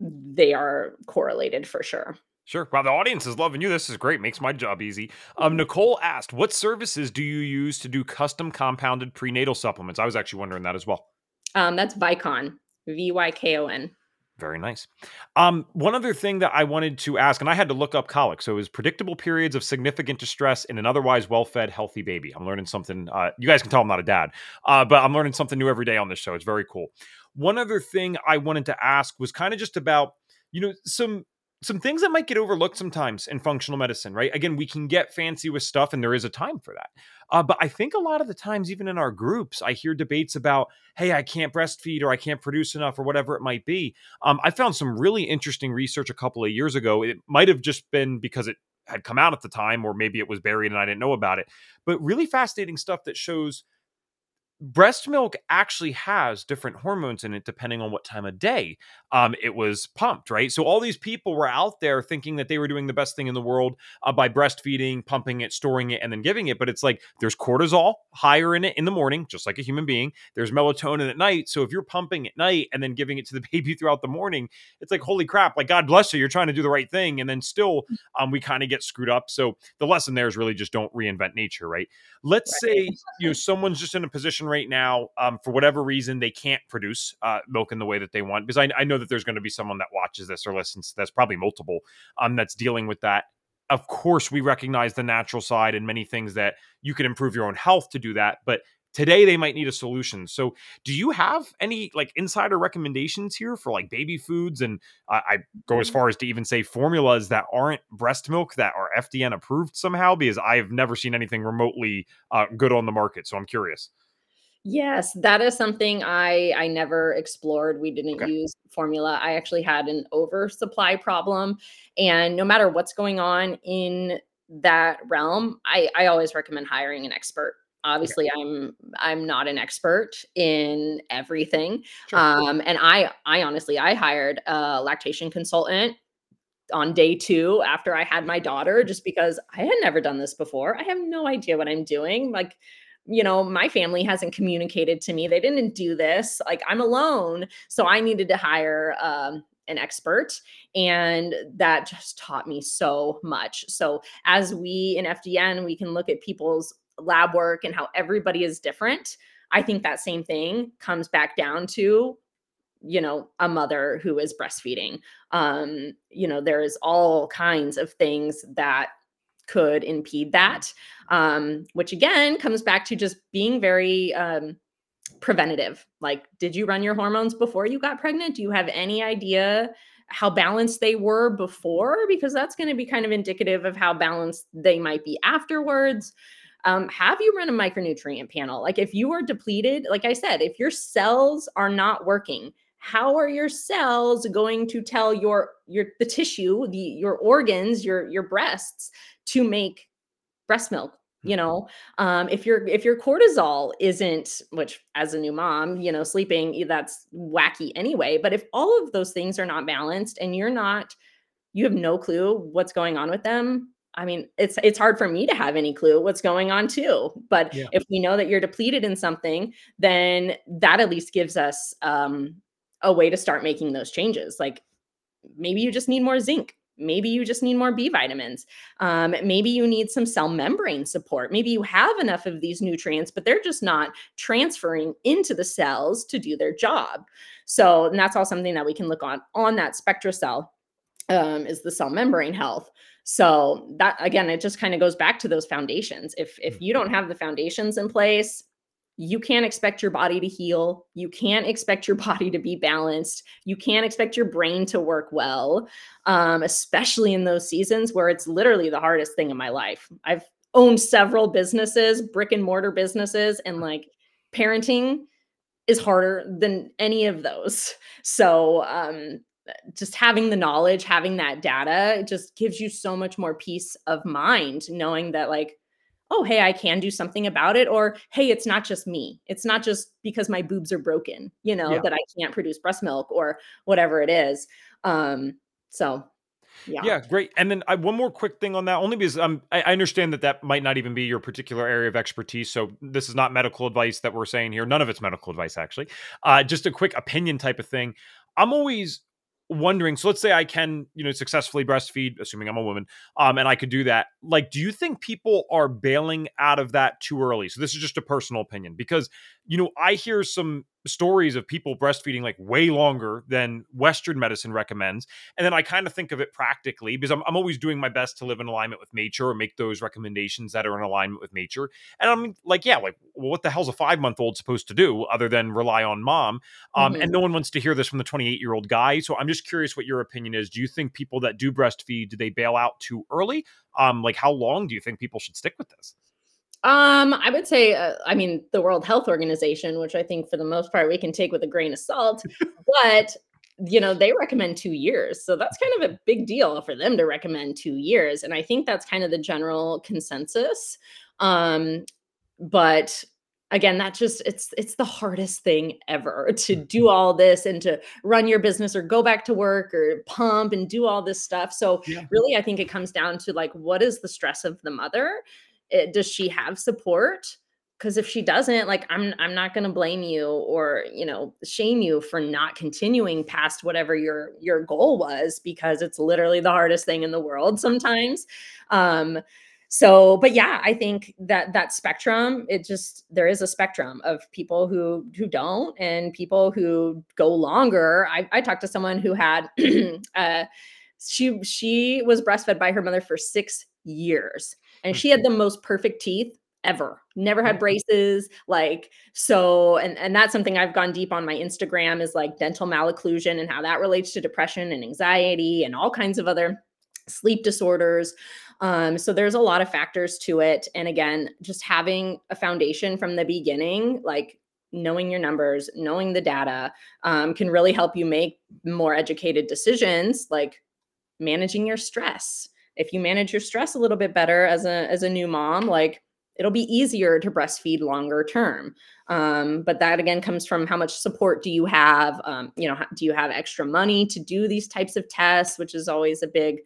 A: they are correlated for sure.
B: Sure. Wow, the audience is loving you. This is great. Makes my job easy. Um, Nicole asked, "What services do you use to do custom compounded prenatal supplements?" I was actually wondering that as well.
A: Um, that's Vykon, V Y K O N.
B: Very nice. Um, one other thing that I wanted to ask, and I had to look up colic. So it was predictable periods of significant distress in an otherwise well-fed, healthy baby. I'm learning something. Uh, you guys can tell I'm not a dad, uh, but I'm learning something new every day on this show. It's very cool. One other thing I wanted to ask was kind of just about, you know, some some things that might get overlooked sometimes in functional medicine, right? Again, we can get fancy with stuff, and there is a time for that. Uh, but I think a lot of the times, even in our groups, I hear debates about, hey, I can't breastfeed or I can't produce enough or whatever it might be. Um, I found some really interesting research a couple of years ago. It might have just been because it had come out at the time, or maybe it was buried and I didn't know about it, but really fascinating stuff that shows breast milk actually has different hormones in it depending on what time of day um, it was pumped, right? So all these people were out there thinking that they were doing the best thing in the world uh, by breastfeeding, pumping it, storing it, and then giving it. But it's like there's cortisol higher in it in the morning, just like a human being. There's melatonin at night. So if you're pumping at night and then giving it to the baby throughout the morning, it's like holy crap! Like God bless you, you're trying to do the right thing, and then still mm. um, we kind of get screwed up. So the lesson there is really just don't reinvent nature, right? Let's right. say you know someone's just in a position right now um, for whatever reason they can't produce uh, milk in the way that they want because I, I know that there's going to be someone that watches this or listens that's probably multiple um, that's dealing with that. Of course we recognize the natural side and many things that you can improve your own health to do that but today they might need a solution. So do you have any like insider recommendations here for like baby foods? And uh, i go as mm-hmm. far as to even say formulas that aren't breast milk that are fdn approved somehow because i've never seen anything remotely uh, good on the market so i'm curious
A: Yes, that is something I I never explored. We didn't okay. use formula. I actually had an oversupply problem and no matter what's going on in that realm, I I always recommend hiring an expert. Obviously, okay. I'm I'm not an expert in everything. Sure. Um and I I honestly I hired a lactation consultant on day two after I had my daughter just because I had never done this before. I have no idea what I'm doing. Like you know, my family hasn't communicated to me. They didn't do this. Like I'm alone. So I needed to hire um, an expert. And that just taught me so much. So as we in FDN, we can look at people's lab work and how everybody is different. I think that same thing comes back down to you know a mother who is breastfeeding um you know there's all kinds of things that could impede that um which again comes back to just being very um preventative. Like did you run your hormones before you got pregnant? Do you have any idea how balanced they were before? Because that's going to be kind of indicative of how balanced they might be afterwards. Um, have you run a micronutrient panel? Like if you are depleted like i said if your cells are not working how are your cells going to tell your your the tissue the your organs your your breasts to make breast milk you mm-hmm. know um, if your if your cortisol isn't which as a new mom you know sleeping that's wacky anyway but if all of those things are not balanced and you're not you have no clue what's going on with them i mean it's it's hard for me to have any clue what's going on too but yeah. if we know that you're depleted in something then that at least gives us um, a way to start making those changes like maybe you just need more zinc Maybe you just need more B vitamins. Um, maybe you need some cell membrane support. Maybe you have enough of these nutrients, but they're just not transferring into the cells to do their job. So, and that's all something that we can look on on that SpectraCell um, is the cell membrane health. So that again, it just kind of goes back to those foundations. If if you don't have the foundations in place, you can't expect your body to heal. You can't expect your body to be balanced. You can't expect your brain to work well, um, especially in those seasons where it's literally the hardest thing in my life. I've owned several businesses, brick and mortar businesses, and like parenting is harder than any of those. So, um, just having the knowledge, having that data, it just gives you so much more peace of mind, knowing that, like, oh, hey, I can do something about it. Or, hey, it's not just me. It's not just because my boobs are broken, you know, yeah. that I can't produce breast milk or whatever it is. Um, so yeah.
B: Yeah, great. And then I, one more quick thing on that, only because um, I, I, understand that that might not even be your particular area of expertise. So this is not medical advice that we're saying here. None of it's medical advice, actually. Uh, just a quick opinion type of thing. I'm always wondering so let's say i can you know successfully breastfeed assuming i'm a woman um and i could do that like do you think people are bailing out of that too early? So this is just a personal opinion because you know i hear some stories of people breastfeeding like way longer than Western medicine recommends. And then I kind of think of it practically because I'm, I'm always doing my best to live in alignment with nature or make those recommendations that are in alignment with nature. And I'm like, yeah, like, well, what the hell's a five month old supposed to do other than rely on mom? Um, mm-hmm. And no one wants to hear this from the 28 year old guy. So I'm just curious what your opinion is. Do you think people that do breastfeed, do they bail out too early? Um, like, how long do you think people should stick with this?
A: Um, I would say, uh, I mean, the World Health Organization, which I think for the most part we can take with a grain of salt, but you know, they recommend two years. So that's kind of a big deal for them to recommend two years. And I think that's kind of the general consensus. Um, but again that just it's it's the hardest thing ever to do mm-hmm. all this and to run your business or go back to work or pump and do all this stuff so yeah. really i think it comes down to like what is the stress of the mother it, does she have support? Because if she doesn't, like I'm I'm not gonna blame you or you know shame you for not continuing past whatever your your goal was because it's literally the hardest thing in the world sometimes. Um, so but yeah i think that that spectrum it just there is a spectrum of people who who don't and people who go longer i, I talked to someone who had uh she she was breastfed by her mother for six years and she had the most perfect teeth ever never had braces like so and and that's something i've gone deep on my instagram is like dental malocclusion and how that relates to depression and anxiety and all kinds of other sleep disorders um, so there's a lot of factors to it and again just having a foundation from the beginning like knowing your numbers knowing the data um, can really help you make more educated decisions like managing your stress if you manage your stress a little bit better as a as a new mom like it'll be easier to breastfeed longer term. Um, but that again comes from how much support do you have um, you know do you have extra money to do these types of tests which is always a big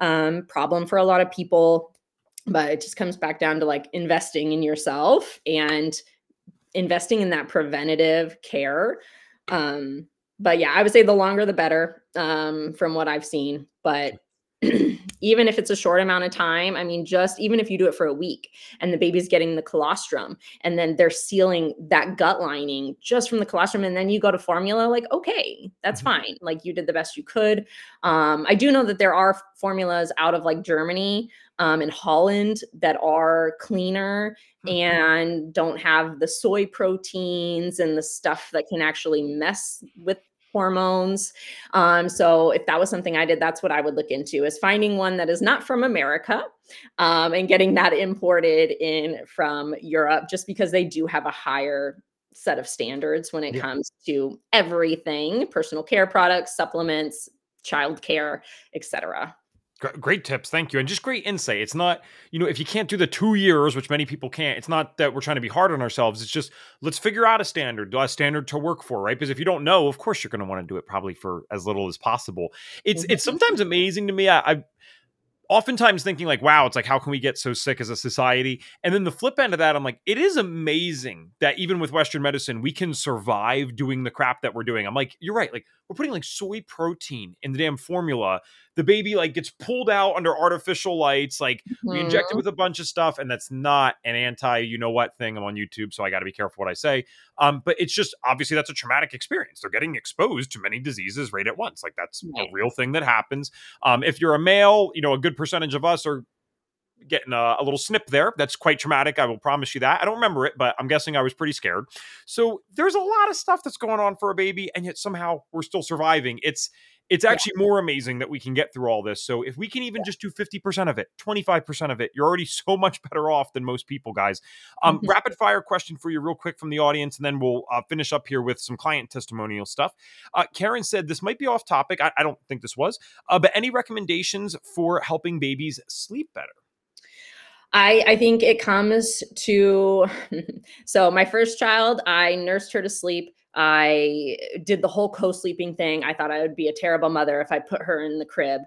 A: um, problem for a lot of people. But it just comes back down to like investing in yourself and investing in that preventative care. Um, but yeah i would say the longer the better um, from what i've seen. But even if it's a short amount of time, I mean, just even if you do it for a week and the baby's getting the colostrum and then they're sealing that gut lining just from the colostrum, and then you go to formula, like, okay, that's mm-hmm. fine. Like, you did the best you could. Um, I do know that there are formulas out of like Germany um, and Holland that are cleaner mm-hmm. and don't have the soy proteins and the stuff that can actually mess with hormones. Um, so if that was something I did, that's what I would look into is finding one that is not from America um, and getting that imported in from Europe, just because they do have a higher set of standards when it yeah. comes to everything personal care products, supplements, child care, etc.
B: Great tips, thank you, and just great insight. It's not, you know, if you can't do the two years, which many people can't, it's not that we're trying to be hard on ourselves. It's just let's figure out a standard, a standard to work for, right? Because if you don't know, of course you're going to want to do it probably for as little as possible. It's mm-hmm. it's sometimes amazing to me. I, I oftentimes thinking like wow it's like how can we get so sick as a society and then the flip end of that i'm like it is amazing that even with western medicine we can survive doing the crap that we're doing i'm like you're right like we're putting like soy protein in the damn formula. The baby like gets pulled out under artificial lights like mm-hmm. we inject it mm-hmm. with a bunch of stuff and that's not an anti you know what thing. I'm on youtube so i got to be careful what i say. Um but it's just obviously that's a traumatic experience. They're getting exposed to many diseases right at once. Like that's a real thing that happens. Um if you're a male you know a good percentage of us are getting a, a, little snip there. That's quite traumatic. I will promise you that. I don't remember it, but I'm guessing I was pretty scared. So there's a lot of stuff that's going on for a baby, and yet somehow we're still surviving. It's it's actually yeah. more amazing that we can get through all this. So if we can even yeah. just do 50% of it, 25% of it, you're already so much better off than most people, guys. Um, mm-hmm. Rapid fire question for you, real quick from the audience, and then we'll uh, finish up here with some client testimonial stuff. Uh, Karen said this might be off topic. I, I don't think this was, uh, but any recommendations for helping babies sleep better?
A: I, I think it comes to so my first child, I nursed her to sleep. I did the whole co-sleeping thing. I thought I would be a terrible mother if I put her in the crib.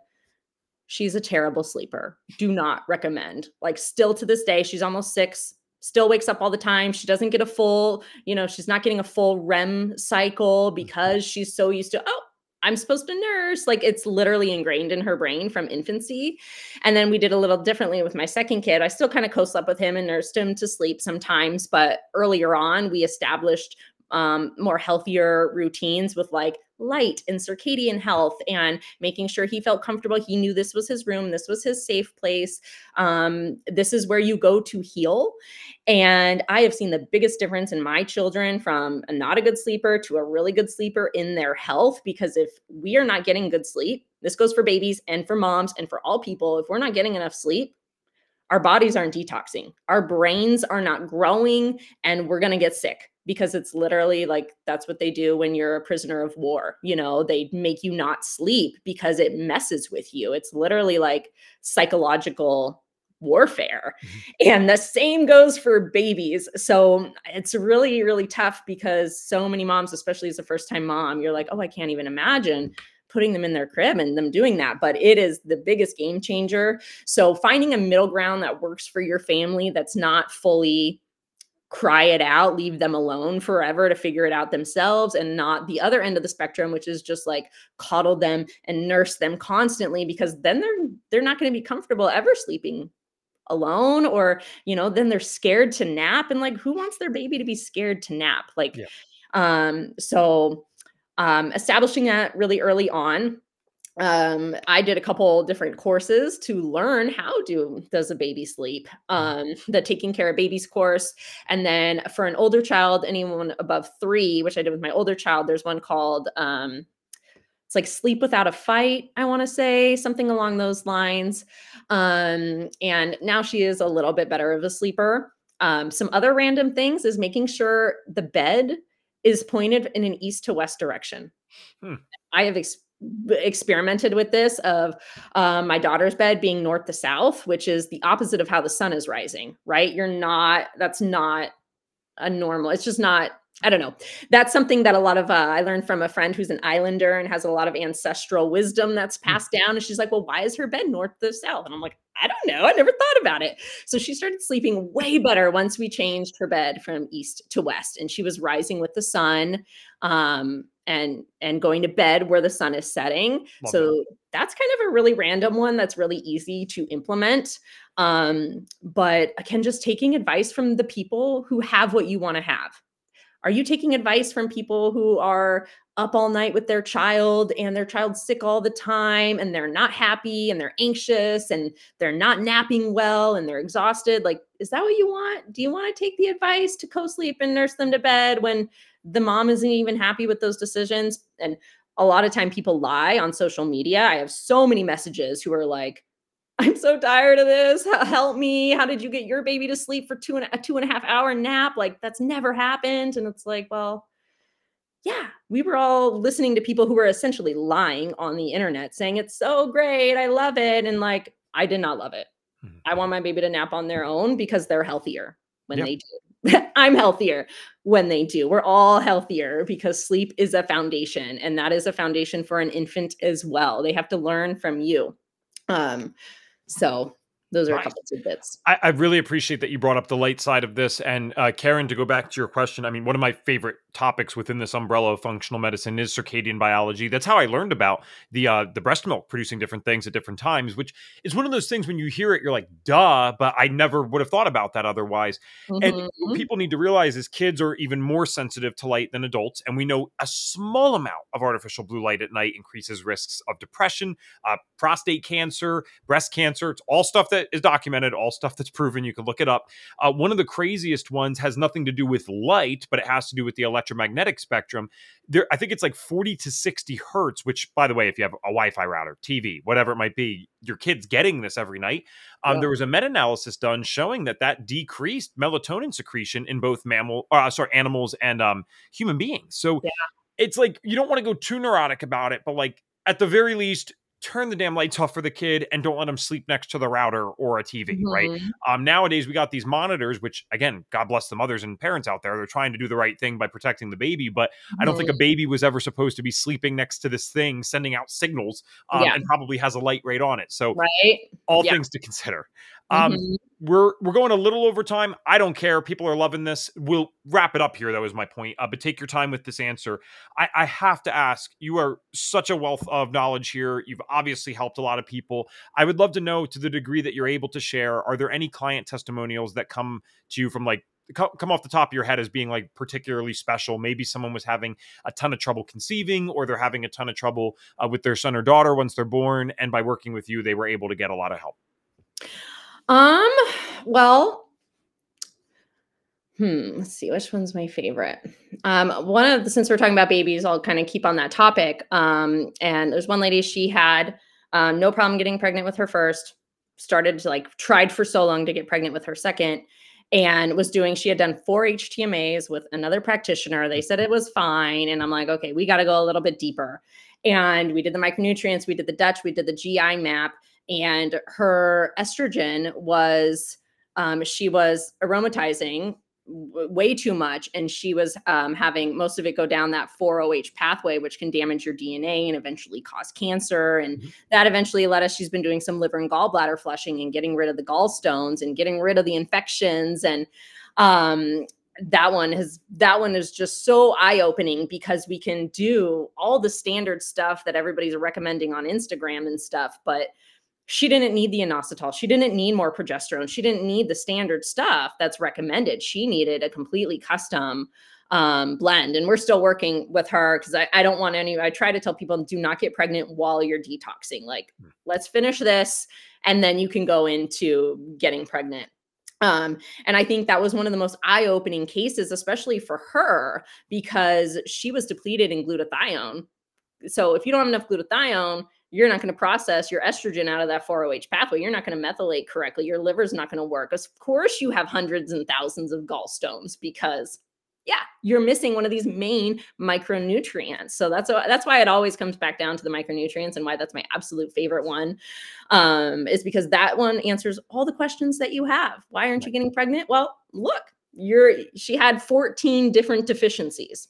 A: She's a terrible sleeper. Do not recommend. Like still to this day, she's almost 6, still wakes up all the time. She doesn't get a full, you know, she's not getting a full REM cycle mm-hmm. because she's so used to, oh, I'm supposed to nurse. Like it's literally ingrained in her brain from infancy. And then we did a little differently with my second kid. I still kind of co slept with him and nursed him to sleep sometimes. But earlier on, we established um, more healthier routines with like light and circadian health and making sure he felt comfortable. He knew this was his room, this was his safe place. Um, this is where you go to heal. And I have seen the biggest difference in my children from a not a good sleeper to a really good sleeper in their health. Because if we are not getting good sleep, this goes for babies and for moms and for all people. If we're not getting enough sleep, our bodies aren't detoxing, our brains are not growing, and we're going to get sick because it's literally like that's what they do when you're a prisoner of war. You know, they make you not sleep because it messes with you. It's literally like psychological warfare. Mm-hmm. And the same goes for babies. So it's really, really tough because so many moms, especially as a first time mom, you're like, oh, I can't even imagine putting them in their crib and them doing that. But it is the biggest game changer. So finding a middle ground that works for your family that's not fully cry it out, leave them alone forever to figure it out themselves, and not the other end of the spectrum, which is just like coddle them and nurse them constantly because then they're they're not going to be comfortable ever sleeping alone or you know then they're scared to nap and like who wants their baby to be scared to nap like yeah. um so um establishing that really early on um, I did a couple different courses to learn how do does a baby sleep, mm-hmm. um, the taking care of babies course, and then for an older child, anyone above three, which I did with my older child, there's one called um, it's like sleep without a fight. I want to say something along those lines, um, and now she is a little bit better of a sleeper. Um, some other random things is making sure the bed is pointed in an east to west direction. Hmm. I have ex- experimented with this of um, my daughter's bed being north to south, which is the opposite of how the sun is rising, right? You're not, that's not a normal, it's just not, I don't know. That's something that a lot of, uh, I learned from a friend who's an islander and has a lot of ancestral wisdom that's hmm. passed down. And she's like, well, why is her bed north to south? And I'm like, I don't know. I never thought about it. So she started sleeping way better once we changed her bed from east to west and she was rising with the sun. Um, and and going to bed where the sun is setting.
B: Love
A: so
B: that.
A: that's kind of a really random one that's really easy to implement. Um, but again, just taking advice from the people who have what you want to have. Are you taking advice from people who are up all night with their child and their child's sick all the time and they're not happy and they're anxious and they're not napping well and they're exhausted? Like, is that what you want? Do you want to take the advice to co sleep and nurse them to bed when the mom isn't even happy with those decisions? And a lot of time people lie on social media. I have so many messages who are like, I'm so tired of this. Help me. How did you get your baby to sleep for two and a two and a half hour nap? Like that's never happened. And it's like, well, yeah, we were all listening to people who were essentially lying on the internet saying it's so great. I love it. And like, I did not love it.
B: Mhm.
A: I want my baby to nap on their own because they're healthier when
B: Yep.
A: they do. I'm healthier when they do. We're all healthier because sleep is a foundation and that is a foundation for an infant as well. They have to learn from you. Um so those are a couple tidbits.
B: I, I really appreciate that you brought up the light side of this. And uh, Karen, to go back to your question, I mean, one of my favorite topics within this umbrella of functional medicine is circadian biology. That's how I learned about the uh, the breast milk producing different things at different times, which is one of those things when you hear it, you're like, duh, but I never would have thought about that otherwise. And
A: Mhm.
B: what people need to realize is kids are even more sensitive to light than adults. And we know a small amount of artificial blue light at night increases risks of depression, uh, prostate cancer, breast cancer. It's all stuff that is documented, all stuff that's proven. You can look it up. Uh, one of the craziest ones has nothing to do with light, but it has to do with the electromagnetic spectrum. There, I think it's like 40 to 60 hertz, which, by the way, if you have a Wi Fi router, TV, whatever it might be, your kid's getting this every night. Um,
A: Yeah.
B: There was a meta analysis done showing that that decreased melatonin secretion in both mammal, uh, sorry, animals and um, human beings. So
A: Yeah.
B: it's like you don't want to go too neurotic about it, but like at the very least, turn the damn lights off for the kid and don't let them sleep next to the router or a TV, right?
A: Mhm.
B: Um, nowadays we got these monitors, which again, God bless the mothers and parents out there. They're trying to do the right thing by protecting the baby, but I don't think a baby was ever supposed to be sleeping next to this thing, sending out signals, um,
A: Yeah.
B: and probably has a light right on it. So
A: right.
B: all
A: Yeah.
B: things to consider. Um,
A: Mhm.
B: we're we're going a little over time. I don't care. People are loving this. We'll wrap it up here. That was my point. Uh, but take your time with this answer. I, I have to ask. You are such a wealth of knowledge here. You've obviously helped a lot of people. I would love to know, to the degree that you're able to share, are there any client testimonials that come to you from like come off the top of your head as being like particularly special? Maybe someone was having a ton of trouble conceiving, or they're having a ton of trouble uh, with their son or daughter once they're born, and by working with you, they were able to get a lot of help.
A: Um, well, hmm, let's see, which one's my favorite? Um, one of the, since we're talking about babies, I'll kind of keep on that topic. Um, and there's one lady, she had um, no problem getting pregnant with her first, started to like tried for so long to get pregnant with her second, and was doing, she had done four HTMAs with another practitioner. They said it was fine. And I'm like, okay, we got to go a little bit deeper. And we did the micronutrients, we did the Dutch, we did the GI map, and her estrogen was um, she was aromatizing w- way too much and she was um, having most of it go down that 4oh pathway which can damage your dna and eventually cause cancer and
B: Mhm.
A: that eventually led us she's been doing some liver and gallbladder flushing and getting rid of the gallstones and getting rid of the infections and um, that one has that one is just so eye-opening because we can do all the standard stuff that everybody's recommending on instagram and stuff but she didn't need the inositol. She didn't need more progesterone. She didn't need the standard stuff that's recommended. She needed a completely custom um, blend. And we're still working with her because I, I don't want any, I try to tell people do not get pregnant while you're detoxing. Like,
B: Mm.
A: let's finish this and then you can go into getting pregnant. Um, and I think that was one of the most eye opening cases, especially for her, because she was depleted in glutathione. So if you don't have enough glutathione, you're not going to process your estrogen out of that 4OH pathway. You're not going to methylate correctly. Your liver's not going to work. Of course, you have hundreds and thousands of gallstones because, yeah, you're missing one of these main micronutrients. So that's why that's why it always comes back down to the micronutrients and why that's my absolute favorite one, um, is because that one answers all the questions that you have. Why aren't you getting pregnant? Well, look, you're she had 14 different deficiencies.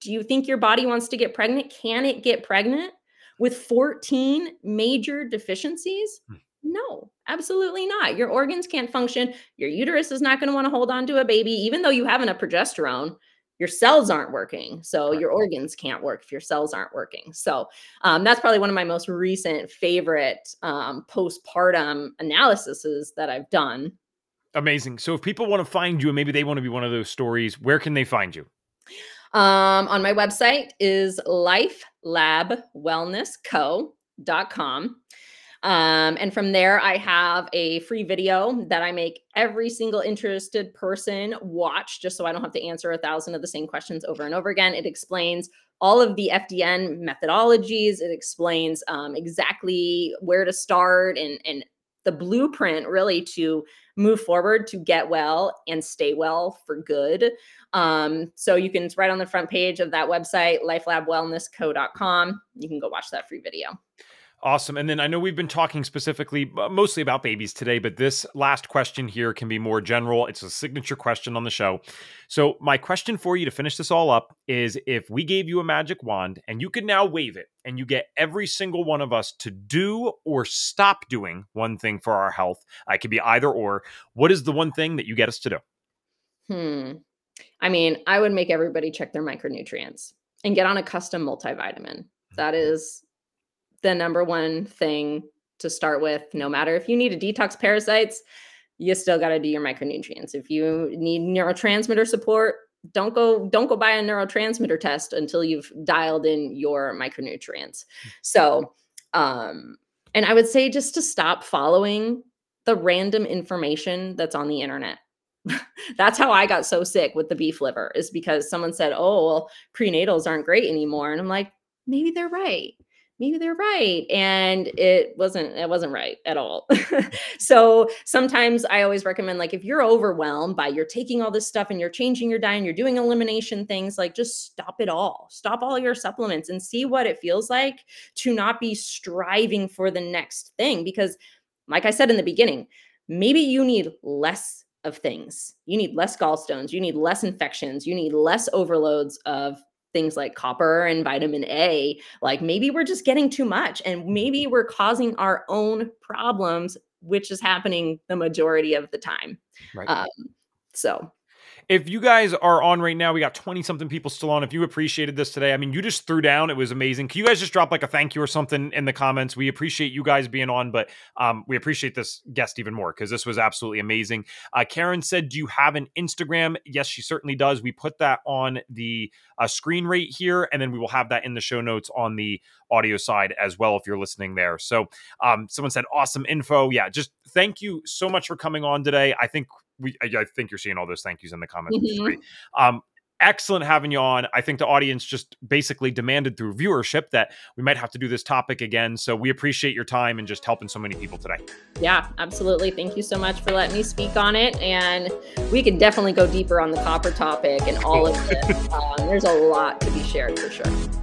A: Do you think your body wants to get pregnant? Can it get pregnant? With 14 major deficiencies?
B: Hmm.
A: No, absolutely not. Your organs can't function. Your uterus is not going to want to hold on to a baby, even though you have enough progesterone. your cells aren't working. So your organs can't work if your cells aren't working. So um, that's probably one of my most recent favorite um, postpartum analyses that I've done.
B: Amazing. So if people want to find you and maybe they want to be one of those stories, where can they find you?
A: Um, on my website is lifelabwellnessco.com. Um, and from there, I have a free video that I make every single interested person watch just so I don't have to answer a thousand of the same questions over and over again. It explains all of the FDN methodologies, it explains um, exactly where to start and, and the blueprint really to move forward to get well and stay well for good. Um, so you can, it's right on the front page of that website, lifelabwellnessco.com. You can go watch that free video.
B: Awesome. And then I know we've been talking specifically, uh, mostly about babies today, but this last question here can be more general. It's a signature question on the show. So, my question for you to finish this all up is if we gave you a magic wand and you could now wave it and you get every single one of us to do or stop doing one thing for our health, it could be either or, what is the one thing that you get us to do?
A: Hmm. I mean, I would make everybody check their micronutrients and get on a custom multivitamin. That mm-hmm. is the number one thing to start with. No matter if you need to detox parasites, you still got to do your micronutrients. If you need neurotransmitter support, don't go don't go buy a neurotransmitter test until you've dialed in your micronutrients. So, um and I would say just to stop following the random information that's on the internet. that's how I got so sick with the beef liver is because someone said, "Oh, well, prenatals aren't great anymore." And I'm like, maybe they're right maybe they're right and it wasn't it wasn't right at all. So sometimes i always recommend like if you're overwhelmed by you're taking all this stuff and you're changing your diet and you're doing elimination things like just stop it all. Stop all your supplements and see what it feels like to not be striving for the next thing because like i said in the beginning maybe you need less of things. You need less gallstones. You need less infections. You need less overloads of things like copper and vitamin A, like maybe we're just getting too much and maybe we're causing our own problems, which is happening the majority of the time. Right. Um, so
B: if you guys are on right now, we got 20 something people still on. If you appreciated this today, I mean, you just threw down. It was amazing. Can you guys just drop like a thank you or something in the comments? We appreciate you guys being on, but um, we appreciate this guest even more because this was absolutely amazing. Uh, Karen said, Do you have an Instagram? Yes, she certainly does. We put that on the uh, screen right here, and then we will have that in the show notes on the audio side as well if you're listening there. So, um, someone said, Awesome info. Yeah, just thank you so much for coming on today. I think we I think you're seeing all those thank yous in the comments. Mm-hmm. Um, excellent having you on. I think the audience just basically demanded through viewership that we might have to do this topic again. So we appreciate your time and just helping so many people today.
A: Yeah, absolutely. Thank you so much for letting me speak on it. And we can definitely go deeper on the copper topic and all of this. um, there's a lot to be shared for sure.